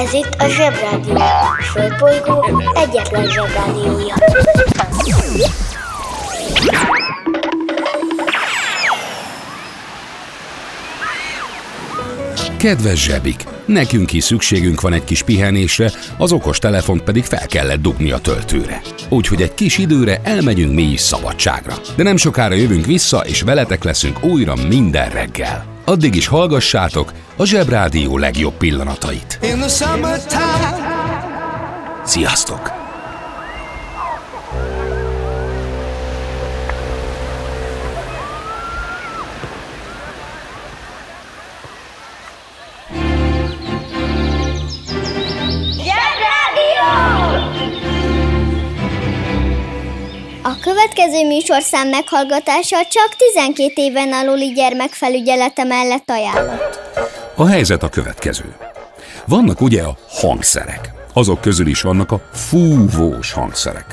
Ez itt a Zsebrádió. A Földbolygó egyetlen Zsebrádiója. Kedves zsebik, nekünk is szükségünk van egy kis pihenésre, az okos telefont pedig fel kellett dugni a töltőre. Úgyhogy egy kis időre elmegyünk mi is szabadságra. De nem sokára jövünk vissza, és veletek leszünk újra minden reggel. Addig is hallgassátok a Zsebrádió legjobb pillanatait. Sziasztok! Következő műsorszám meghallgatása csak 12 éven aluli gyermekfelügyelete mellett ajánlott. A helyzet a következő. Vannak ugye a hangszerek. Azok közül is vannak a fúvós hangszerek.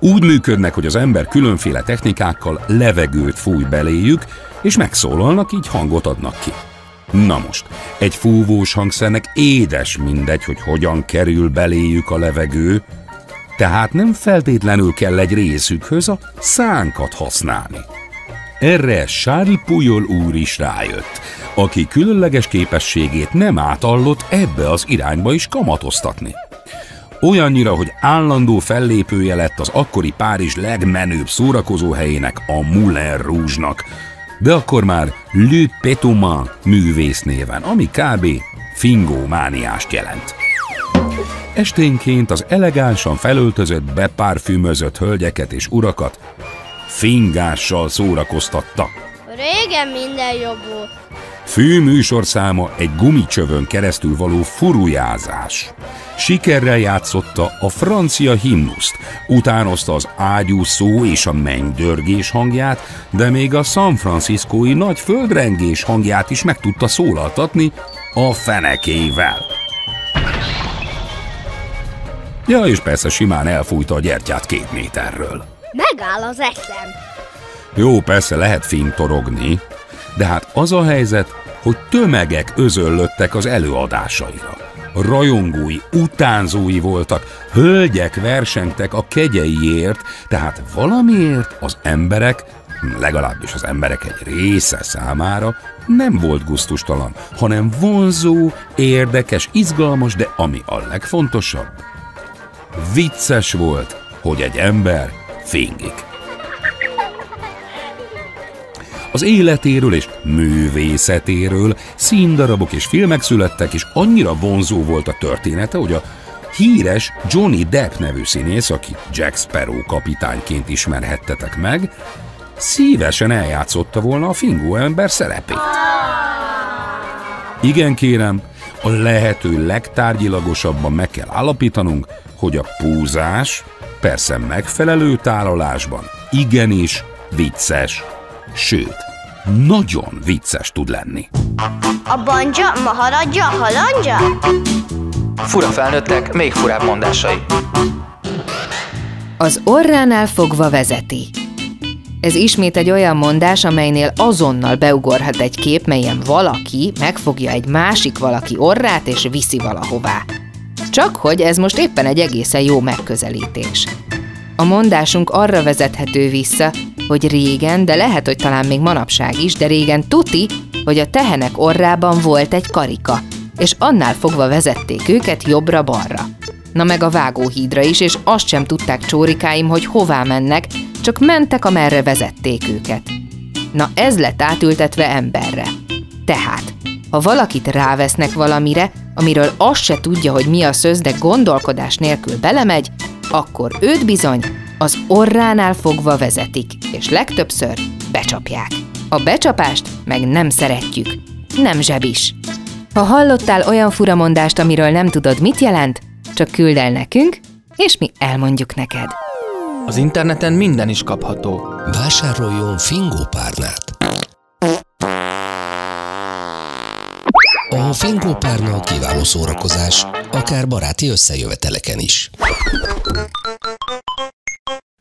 Úgy működnek, hogy az ember különféle technikákkal levegőt fúj beléjük, és megszólalnak, így hangot adnak ki. Na most, egy fúvós hangszernek édes mindegy, hogy hogyan kerül beléjük a levegő, tehát nem feltétlenül kell egy részükhöz a szánkat használni. Erre Charles Puyol úr is rájött, aki különleges képességét nem átallott ebbe az irányba is kamatoztatni. Olyannyira, hogy állandó fellépője lett az akkori Párizs legmenőbb szórakozóhelyének, a Moulin Rouge-nak, de akkor már Le Pétoman művész néven, ami kb. fingómániást jelent. Esténként az elegánsan felöltözött, bepárfümözött hölgyeket és urakat fingással szórakoztatta. Régen minden jobb volt. Fő műsorszáma egy gumicsövön keresztül való furujázás. Sikerrel játszotta a francia himnuszt, utánozta az ágyú szó és a mennydörgés hangját, de még a San Franciscói nagy földrengés hangját is meg tudta szólaltatni a fenekével. Ja, és persze simán elfújta a gyertyát két méterről. Megáll az eszem. Jó, persze lehet fintorogni, de hát az a helyzet, hogy tömegek özöllöttek az előadásaira. Rajongói, utánzói voltak, hölgyek versengtek a kegyeiért, tehát valamiért az emberek, legalábbis az emberek egy része számára nem volt guztustalan, hanem vonzó, érdekes, izgalmas, de ami a legfontosabb, vicces volt, hogy egy ember fingik. Az életéről és művészetéről színdarabok és filmek születtek, és annyira vonzó volt a története, hogy a híres Johnny Depp nevű színész, aki Jack Sparrow kapitányként ismerhettetek meg, szívesen eljátszotta volna a fingó ember szerepét. Igen kérem, a lehető legtárgyilagosabban meg kell állapítanunk, hogy a púzás, persze megfelelő tálalásban, igenis vicces, sőt, nagyon vicces tud lenni. A banja, maharadja, halandja? Fura felnőttek, még furább mondásai. Az orránál fogva vezeti. Ez ismét egy olyan mondás, amelynél azonnal beugorhat egy kép, melyen valaki megfogja egy másik valaki orrát és viszi valahová. Csak hogy ez most éppen egy egészen jó megközelítés. A mondásunk arra vezethető vissza, hogy régen, de lehet, hogy talán még manapság is, de régen tuti, hogy a tehenek orrában volt egy karika, és annál fogva vezették őket jobbra-balra. Na meg a vágóhídra is, és azt sem tudták csórikáim, hogy hová mennek, csak mentek, amerre vezették őket. Na ez lett átültetve emberre. Tehát, ha valakit rávesznek valamire, amiről azt se tudja, hogy mi a szöz, de gondolkodás nélkül belemegy, akkor őt bizony az orránál fogva vezetik, és legtöbbször becsapják. A becsapást meg nem szeretjük. Nem zsebis. Ha hallottál olyan furamondást, amiről nem tudod, mit jelent, csak küld el nekünk, és mi elmondjuk neked. Az interneten minden is kapható. Vásároljon Fingo párnát. A Fingo párna kiváló szórakozás, akár baráti összejöveteleken is.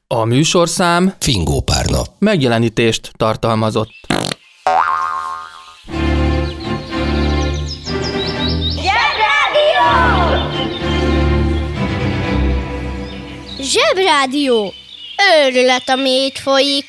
A műsorszám Fingo párna. megjelenítést tartalmazott. Zsebrádió! Őrület, ami itt folyik.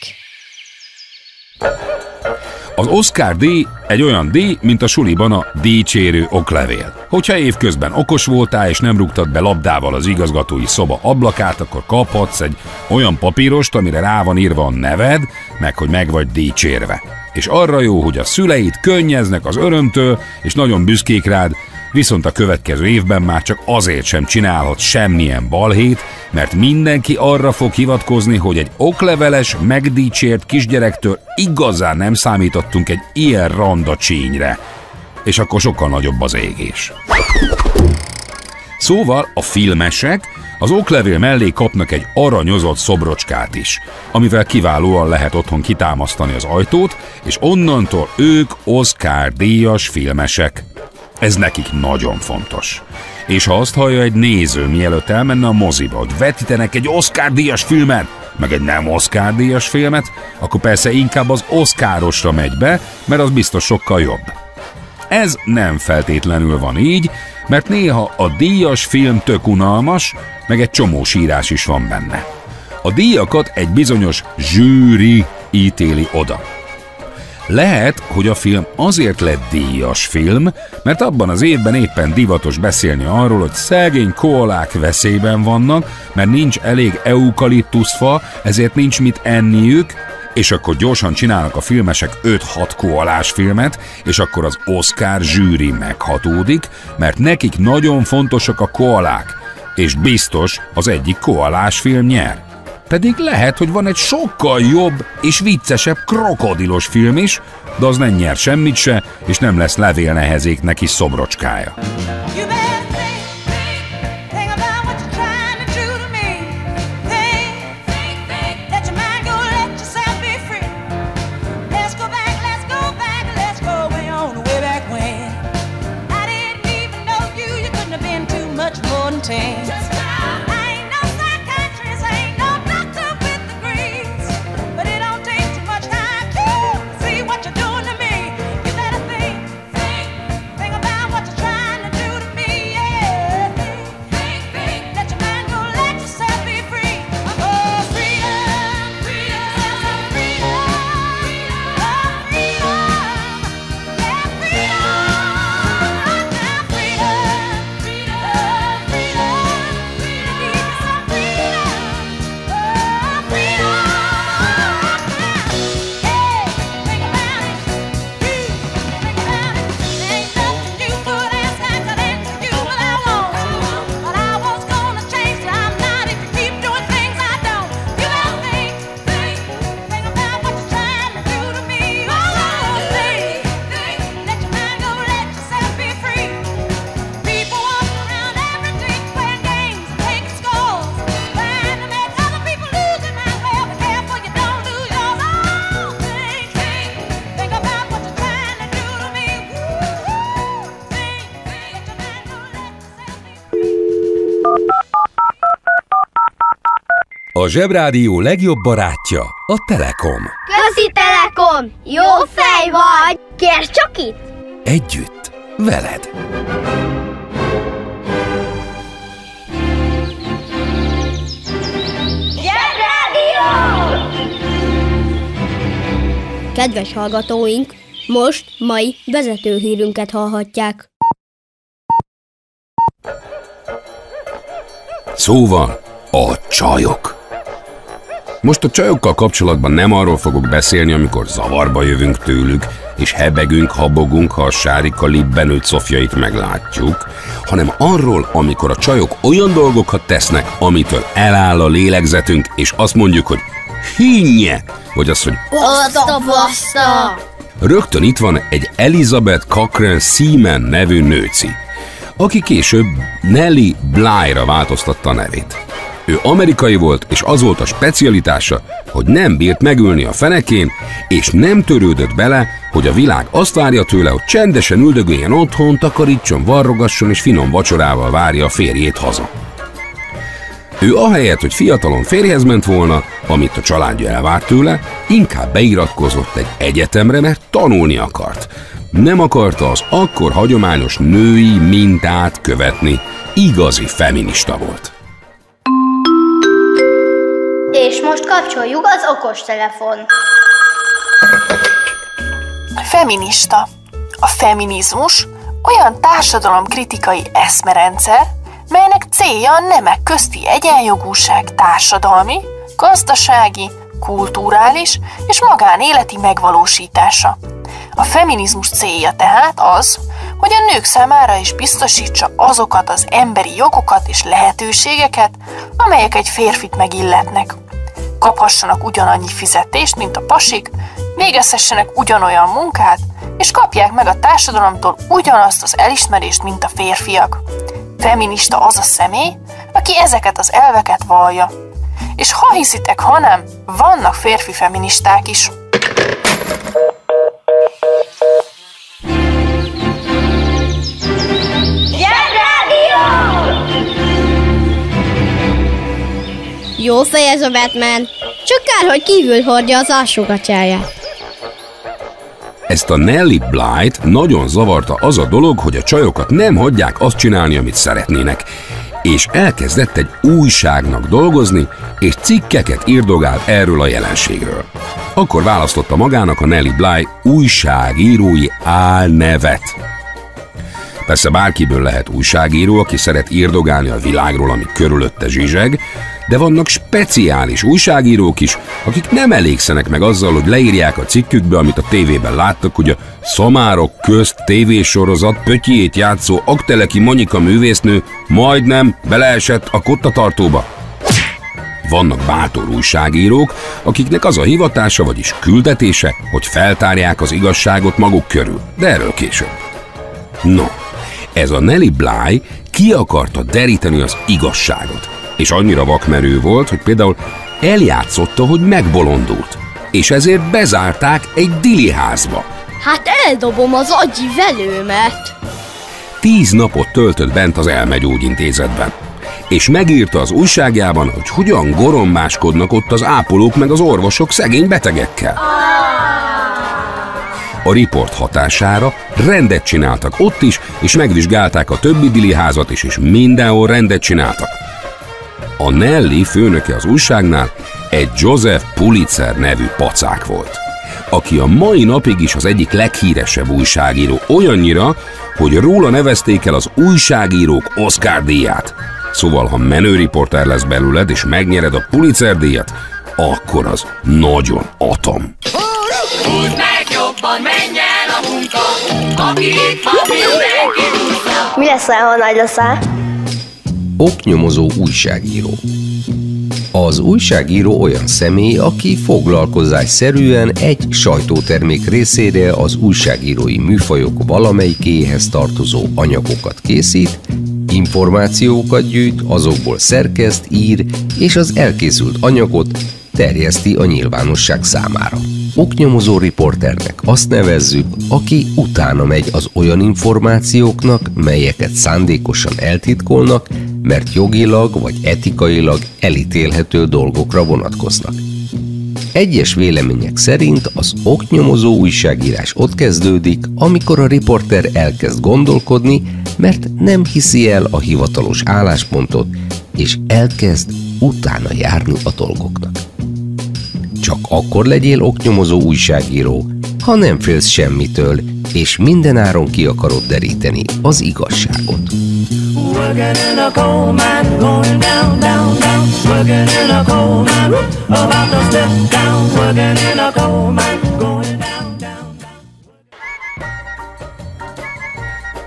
Az Oscar díj egy olyan díj, mint a suliban a díjcsérő oklevél. Hogyha évközben okos voltál és nem rúgtad be labdával az igazgatói szoba ablakát, akkor kaphatsz egy olyan papírost, amire rá van írva a neved, meg hogy meg vagy díjcsérve. És arra jó, hogy a szüleid könnyeznek az örömtől, és nagyon büszkék rád, viszont a következő évben már csak azért sem csinálhat semmilyen balhét, mert mindenki arra fog hivatkozni, hogy egy okleveles, megdicsért kisgyerektől igazán nem számítottunk egy ilyen randa csínyre. És akkor sokkal nagyobb az égés. Szóval a filmesek az oklevél mellé kapnak egy aranyozott szobrocskát is, amivel kiválóan lehet otthon kitámasztani az ajtót, és onnantól ők Oscar díjas filmesek. Ez nekik nagyon fontos. És ha azt hallja egy néző, mielőtt elmenne a moziba, hogy vetítenek egy Oscar-díjas filmet, meg egy nem Oscar-díjas filmet, akkor persze inkább az Oscarosra megy be, mert az biztos sokkal jobb. Ez nem feltétlenül van így, mert néha a díjas film tök unalmas, meg egy csomó sírás is van benne. A díjakat egy bizonyos zsűri ítéli oda. Lehet, hogy a film azért lett díjas film, mert abban az évben éppen divatos beszélni arról, hogy szegény koalák veszélyben vannak, mert nincs elég eukaliptuszfa, ezért nincs mit enniük, és akkor gyorsan csinálnak a filmesek 5-6 koalás filmet, és akkor az Oscar zsűri meghatódik, mert nekik nagyon fontosak a koalák, és biztos az egyik koalás film nyer. Pedig lehet, hogy van egy sokkal jobb és viccesebb krokodilos film is, de az nem nyer semmit se, és nem lesz levélnehezék neki szobrocskája. A Zsebrádió legjobb barátja a Telekom. Közi Telekom! Jó fej vagy! Kérd csak itt! Együtt, veled! Zsebrádió! Kedves hallgatóink, most mai vezetőhírünket hallhatják. Szóval a csajok. Most a csajokkal kapcsolatban nem arról fogok beszélni, amikor zavarba jövünk tőlük, és hebegünk, habogunk, ha a sárika libbenőt szofjait meglátjuk, hanem arról, amikor a csajok olyan dolgokat tesznek, amitől eláll a lélegzetünk, és azt mondjuk, hogy hinnye, vagy azt, hogy Oszta, baszta! Rögtön itt van egy Elizabeth Cochrane Seaman nevű nőci, aki később Nelly Bly-ra változtatta a nevét. Ő amerikai volt, és az volt a specialitása, hogy nem bírt megülni a fenekén, és nem törődött bele, hogy a világ azt várja tőle, hogy csendesen üldögéljen otthon, takarítson, varrogasson és finom vacsorával várja a férjét haza. Ő ahelyett, hogy fiatalon férjhez ment volna, amit a családja elvárt tőle, inkább beiratkozott egy egyetemre, mert tanulni akart. Nem akarta az akkor hagyományos női mintát követni. Igazi feminista volt. Most kapcsoljuk az okostelefon. Feminista. A feminizmus olyan társadalomkritikai eszmerendszer, melynek célja a nemek közti egyenjogúság társadalmi, gazdasági, kulturális és magánéleti megvalósítása. A feminizmus célja tehát az, hogy a nők számára is biztosítsa azokat az emberi jogokat és lehetőségeket, amelyek egy férfit megilletnek. Kaphassanak ugyanannyi fizetést, mint a pasik, végezhessenek ugyanolyan munkát, és kapják meg a társadalomtól ugyanazt az elismerést, mint a férfiak. Feminista az a személy, aki ezeket az elveket vallja. És ha hiszitek, ha nem, vannak férfi feministák is. Jó fej ez a Batman. Csak kár, hogy kívül hordja az alsógatyáját. Ezt a Nelly Blight nagyon zavarta az a dolog, hogy a csajokat nem hagyják azt csinálni, amit szeretnének, és elkezdett egy újságnak dolgozni, és cikkeket írdogált erről a jelenségről. Akkor választotta magának a Nelly Bly újságírói álnevet. Persze bárkiből lehet újságíró, aki szeret írdogálni a világról, ami körülötte zsizseg, de vannak speciális újságírók is, akik nem elégszenek meg azzal, hogy leírják a cikkükbe, amit a tévében láttak, hogy a Szamárok közt tévésorozat pötyjét játszó Akteleki Monika művésznő majdnem beleesett a kottatartóba. Vannak bátor újságírók, akiknek az a hivatása, vagyis küldetése, hogy feltárják az igazságot maguk körül, de erről később. No, ez a Nelly Bly ki akarta deríteni az igazságot és annyira vakmerő volt, hogy például eljátszotta, hogy megbolondult, és ezért bezárták egy dili házba. Hát eldobom az agyi velőmet. Tíz napot töltött bent az elmegyógyintézetben, és megírta az újságjában, hogy hogyan gorombáskodnak ott az ápolók meg az orvosok szegény betegekkel. A riport hatására rendet csináltak ott is, és megvizsgálták a többi dili házat is, és mindenhol rendet csináltak. A Nelly főnöke az újságnál egy Joseph Pulitzer nevű pacák volt, aki a mai napig is az egyik leghíresebb újságíró olyannyira, hogy róla nevezték el az újságírók Oscar díját. Szóval, ha menőriporter lesz belőled és megnyered a Pulitzer díjat, akkor az nagyon atom. Húzd meg jobban, menj el a munka, aki itt van, mindenki Mi lesz, ha nagy leszel? Oknyomozó újságíró. Az újságíró olyan személy, aki foglalkozásszerűen egy sajtótermék részére az újságírói műfajok valamelyikéhez tartozó anyagokat készít, információkat gyűjt, azokból szerkeszt, ír, és az elkészült anyagot terjeszti a nyilvánosság számára. Oknyomozó riporternek azt nevezzük, aki utána megy az olyan információknak, melyeket szándékosan eltitkolnak, mert jogilag vagy etikailag elítélhető dolgokra vonatkoznak. Egyes vélemények szerint az oknyomozó újságírás ott kezdődik, amikor a riporter elkezd gondolkodni, mert nem hiszi el a hivatalos álláspontot, és elkezd utána járni a dolgoknak. Csak akkor legyél oknyomozó újságíró, ha nem félsz semmitől, és mindenáron ki akarod deríteni az igazságot.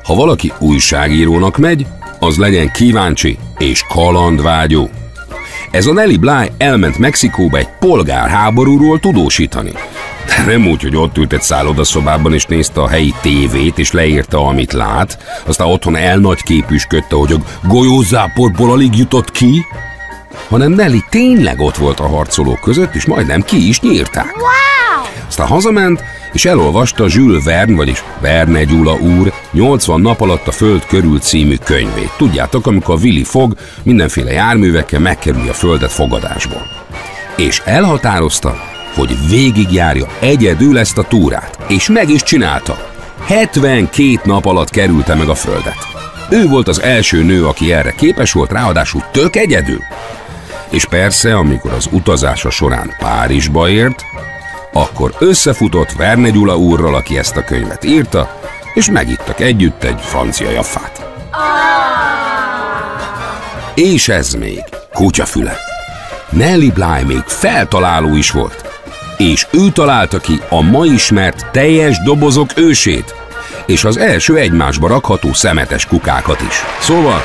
Ha valaki újságírónak megy, az legyen kíváncsi és kalandvágyó. Ez a Nelly Bly elment Mexikóba egy polgárháborúról tudósítani. De nem úgy, hogy ott ült egy szállodaszobában és nézte a helyi tévét és leírta, amit lát, aztán otthon elnagyképűsködte, hogy a golyózáporból alig jutott ki, hanem Nelly tényleg ott volt a harcolók között, és majdnem ki is nyírták. Wow! Aztán hazament, és elolvasta Jules Verne, vagyis Verne Gyula úr 80 nap alatt a Föld körül című könyvét. Tudjátok, amikor Willy fog mindenféle járművekkel megkerülni a Földet fogadásból. És elhatározta, hogy végigjárja egyedül ezt a túrát, és meg is csinálta. 72 nap alatt kerülte meg a Földet. Ő volt az első nő, aki erre képes volt, ráadásul tök egyedül. És persze, amikor az utazása során Párizsba ért, akkor összefutott Verne Gyula úrral, aki ezt a könyvet írta, és megittak együtt egy francia jaffát. És ez még kutyafüle. Nelly Bly még feltaláló is volt. És ő találta ki a ma ismert teljes dobozok ősét, és az első egymásba rakható szemetes kukákat is. Szóval,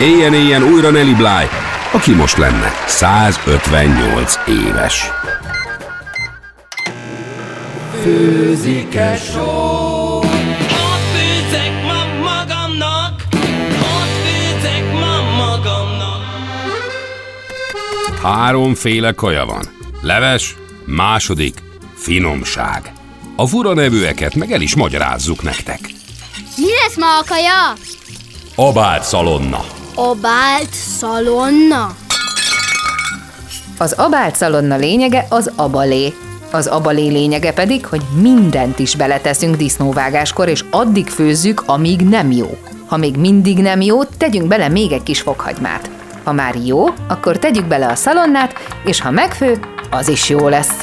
éljen-éljen újra Nelly Bly, aki most lenne 158 éves. Főzike só Ott főzek ma magamnak Ott főzek ma magamnak Háromféle kaja van. Leves, második, finomság. A fura nevűeket meg el is magyarázzuk nektek. Mi lesz ma a kaja? Abált szalonna. Obált szalonna. Az abált szalonna lényege az abalé. Az abalé lényege pedig, hogy mindent is beleteszünk disznóvágáskor, és addig főzzük, amíg nem jó. Ha még mindig nem jó, tegyünk bele még egy kis fokhagymát. Ha már jó, akkor tegyük bele a szalonnát, és ha megfő, az is jó lesz.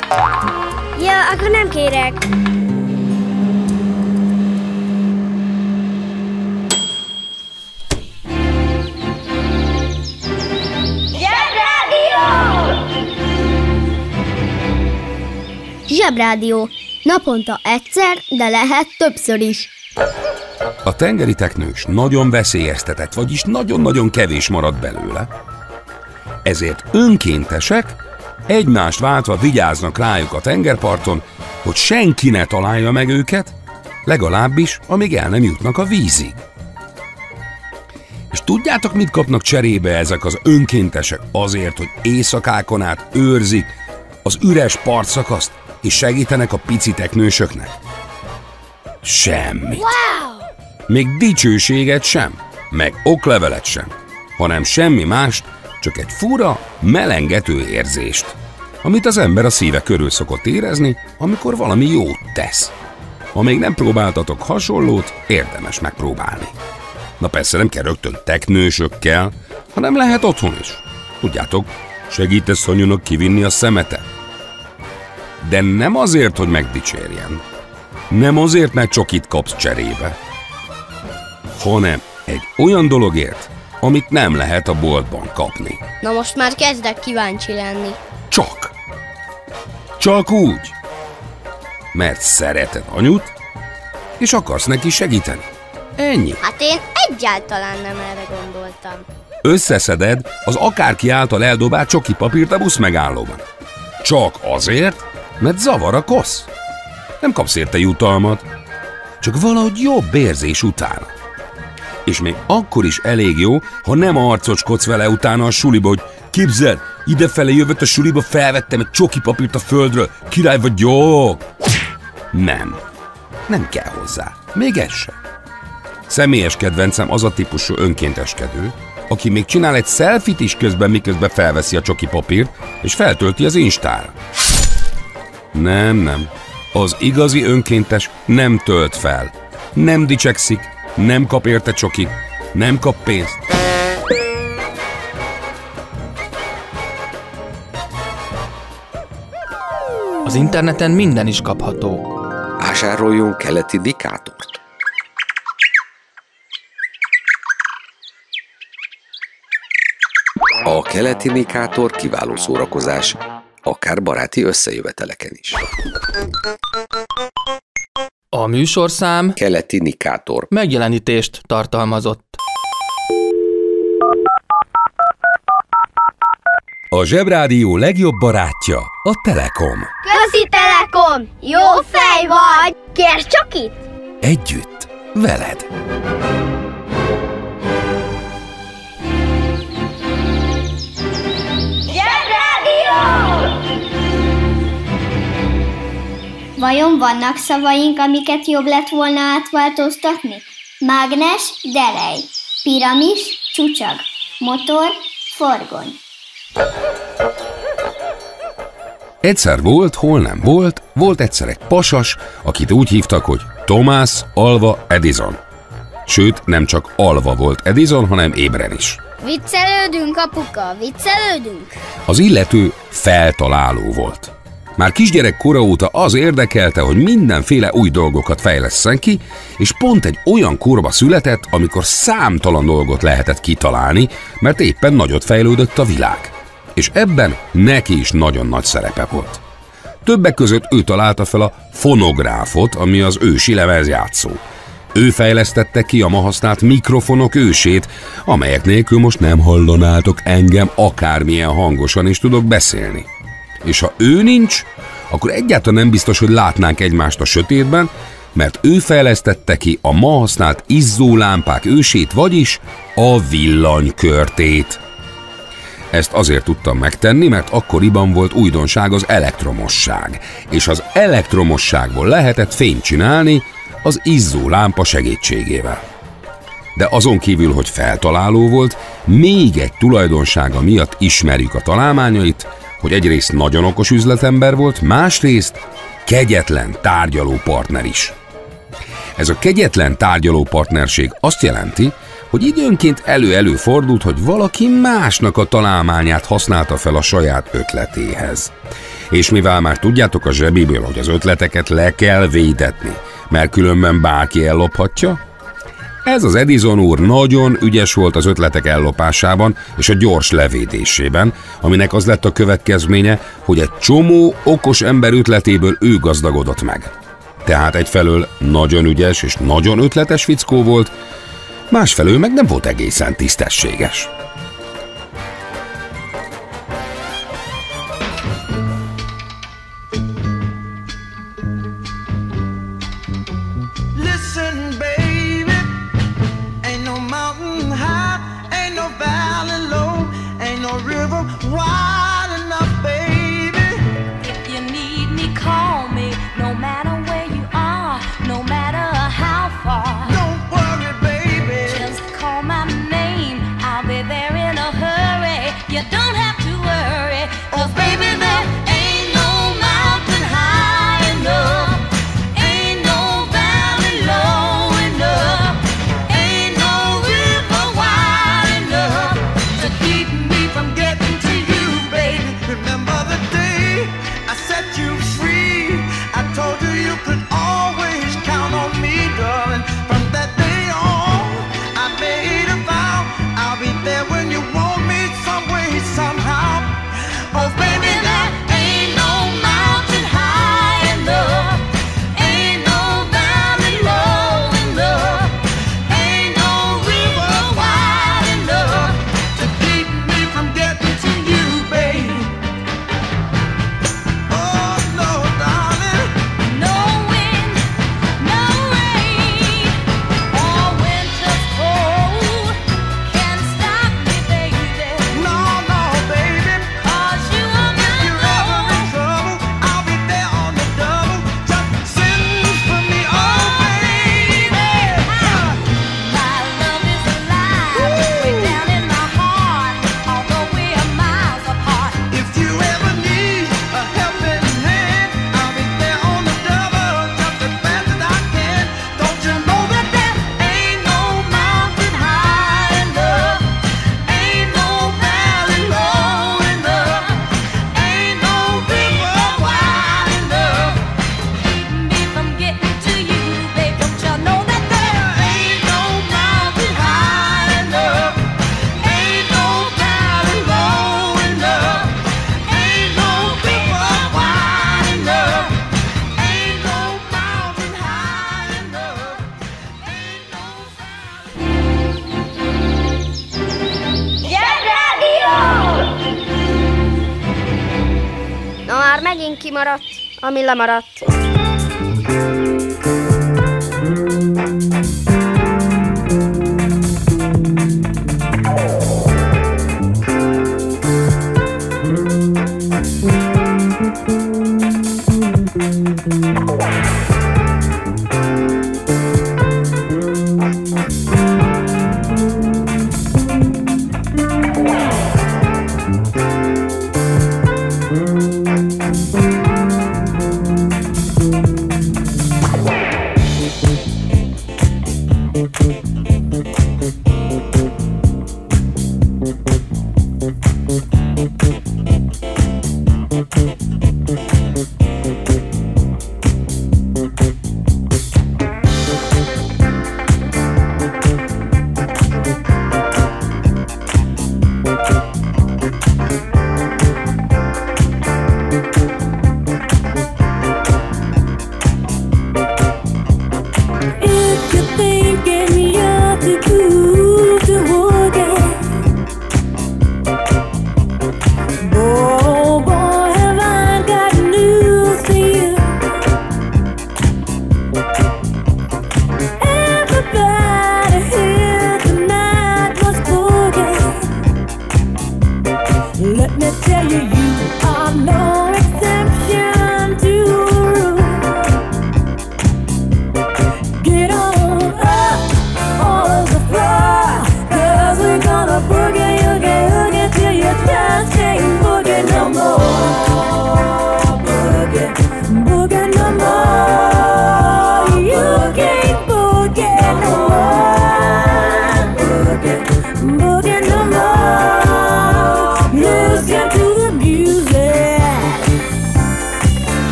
Ja, akkor nem kérek. Zsebrádió. Naponta egyszer, de lehet többször is. A tengeri teknős nagyon veszélyeztetett, vagyis nagyon-nagyon kevés marad belőle. Ezért önkéntesek egymást váltva vigyáznak rájuk a tengerparton, hogy senki ne találja meg őket, legalábbis, amíg el nem jutnak a vízig. És tudjátok, mit kapnak cserébe ezek az önkéntesek azért, hogy éjszakákon át őrzik az üres partszakaszt, és segítenek a pici teknősöknek? Semmit. Wow! Még dicsőséget sem, meg oklevelet sem, hanem semmi mást, csak egy fura, melengető érzést, amit az ember a szíve körül szokott érezni, amikor valami jót tesz. Ha még nem próbáltatok hasonlót, érdemes megpróbálni. Na persze nem kell rögtön teknősökkel, hanem lehet otthon is. Tudjátok, segítesz Szanyunak kivinni a szemetet. De nem azért, hogy megdicsérjen. Nem azért, mert csokit kapsz cserébe. Hanem egy olyan dologért, amit nem lehet a boltban kapni. Na most már kezdek kíváncsi lenni. Csak. Csak úgy. Mert szereted anyut, és akarsz neki segíteni. Ennyi. Hát én egyáltalán nem erre gondoltam. Összeszeded az akárki által eldobált csoki papírt a busz megállóban. Csak azért, mert zavar a kosz. Nem kapsz érte jutalmat, csak valahogy jobb érzés utána. És még akkor is elég jó, ha nem arcoskodsz vele utána a suliba, hogy képzeld, idefelé jövött a suliba, felvettem egy csoki papírt a földről, király vagy jó. Nem. Nem kell hozzá. Még ez sem. Személyes kedvencem az a típusú önkénteskedő, aki még csinál egy selfit is közben, miközben felveszi a csoki papírt, és feltölti az instára. Nem, nem. Az igazi önkéntes nem tölt fel. Nem dicsekszik, nem kap érte csoki, nem kap pénzt. Az interneten minden is kapható. Vásároljon keleti dikátort. A keleti indikátor kiváló szórakozás, akár baráti összejöveteleken is. A műsorszám Keleti indikátor. megjelenítést tartalmazott. A Zsebrádió legjobb barátja a Telekom. Közi Telekom! Jó fej vagy! Kérd csak itt! Együtt, veled. Vajon vannak szavaink, amiket jobb lett volna átváltoztatni? Mágnes, delej. Piramis, csúcsag. Motor, forgony. Egyszer volt, hol nem volt, volt egyszer egy pasas, akit úgy hívtak, hogy Thomas Alva Edison. Sőt, nem csak alva volt Edison, hanem ébren is. Viccelődünk, apuka, viccelődünk. Az illető feltaláló volt. Már kisgyerek kora óta az érdekelte, hogy mindenféle új dolgokat fejleszten ki, és pont egy olyan korba született, amikor számtalan dolgot lehetett kitalálni, mert éppen nagyot fejlődött a világ. És ebben neki is nagyon nagy szerepe volt. Többek között ő találta fel a fonográfot, ami az ősi lemezjátszó. Ő fejlesztette ki a ma használt mikrofonok ősét, amelyek nélkül most nem hallanátok engem akármilyen hangosan is tudok beszélni. És ha ő nincs, akkor egyáltalán nem biztos, hogy látnánk egymást a sötétben, mert ő fejlesztette ki a ma használt izzó lámpák ősét, vagyis a villanykörtét. Ezt azért tudtam megtenni, mert akkoriban volt újdonság az elektromosság, és az elektromosságból lehetett fényt csinálni az izzó lámpa segítségével. De azon kívül, hogy feltaláló volt, még egy tulajdonsága miatt ismerjük a találmányait, hogy egyrészt nagyon okos üzletember volt, másrészt kegyetlen tárgyaló partner is. Ez a kegyetlen tárgyaló partnerség azt jelenti, hogy időnként elő-elő fordult, hogy valaki másnak a találmányát használta fel a saját ötletéhez. És mivel már tudjátok a zsebiből, hogy az ötleteket le kell védetni, mert különben bárki ellophatja, ez az Edison úr nagyon ügyes volt az ötletek ellopásában és a gyors levédésében, aminek az lett a következménye, hogy egy csomó okos ember ötletéből ő gazdagodott meg. Tehát egyfelől nagyon ügyes és nagyon ötletes fickó volt, másfelől meg nem volt egészen tisztességes. Már megint kimaradt, ami lemaradt.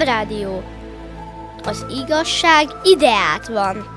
Zsebrádió. Az igazság ideát van.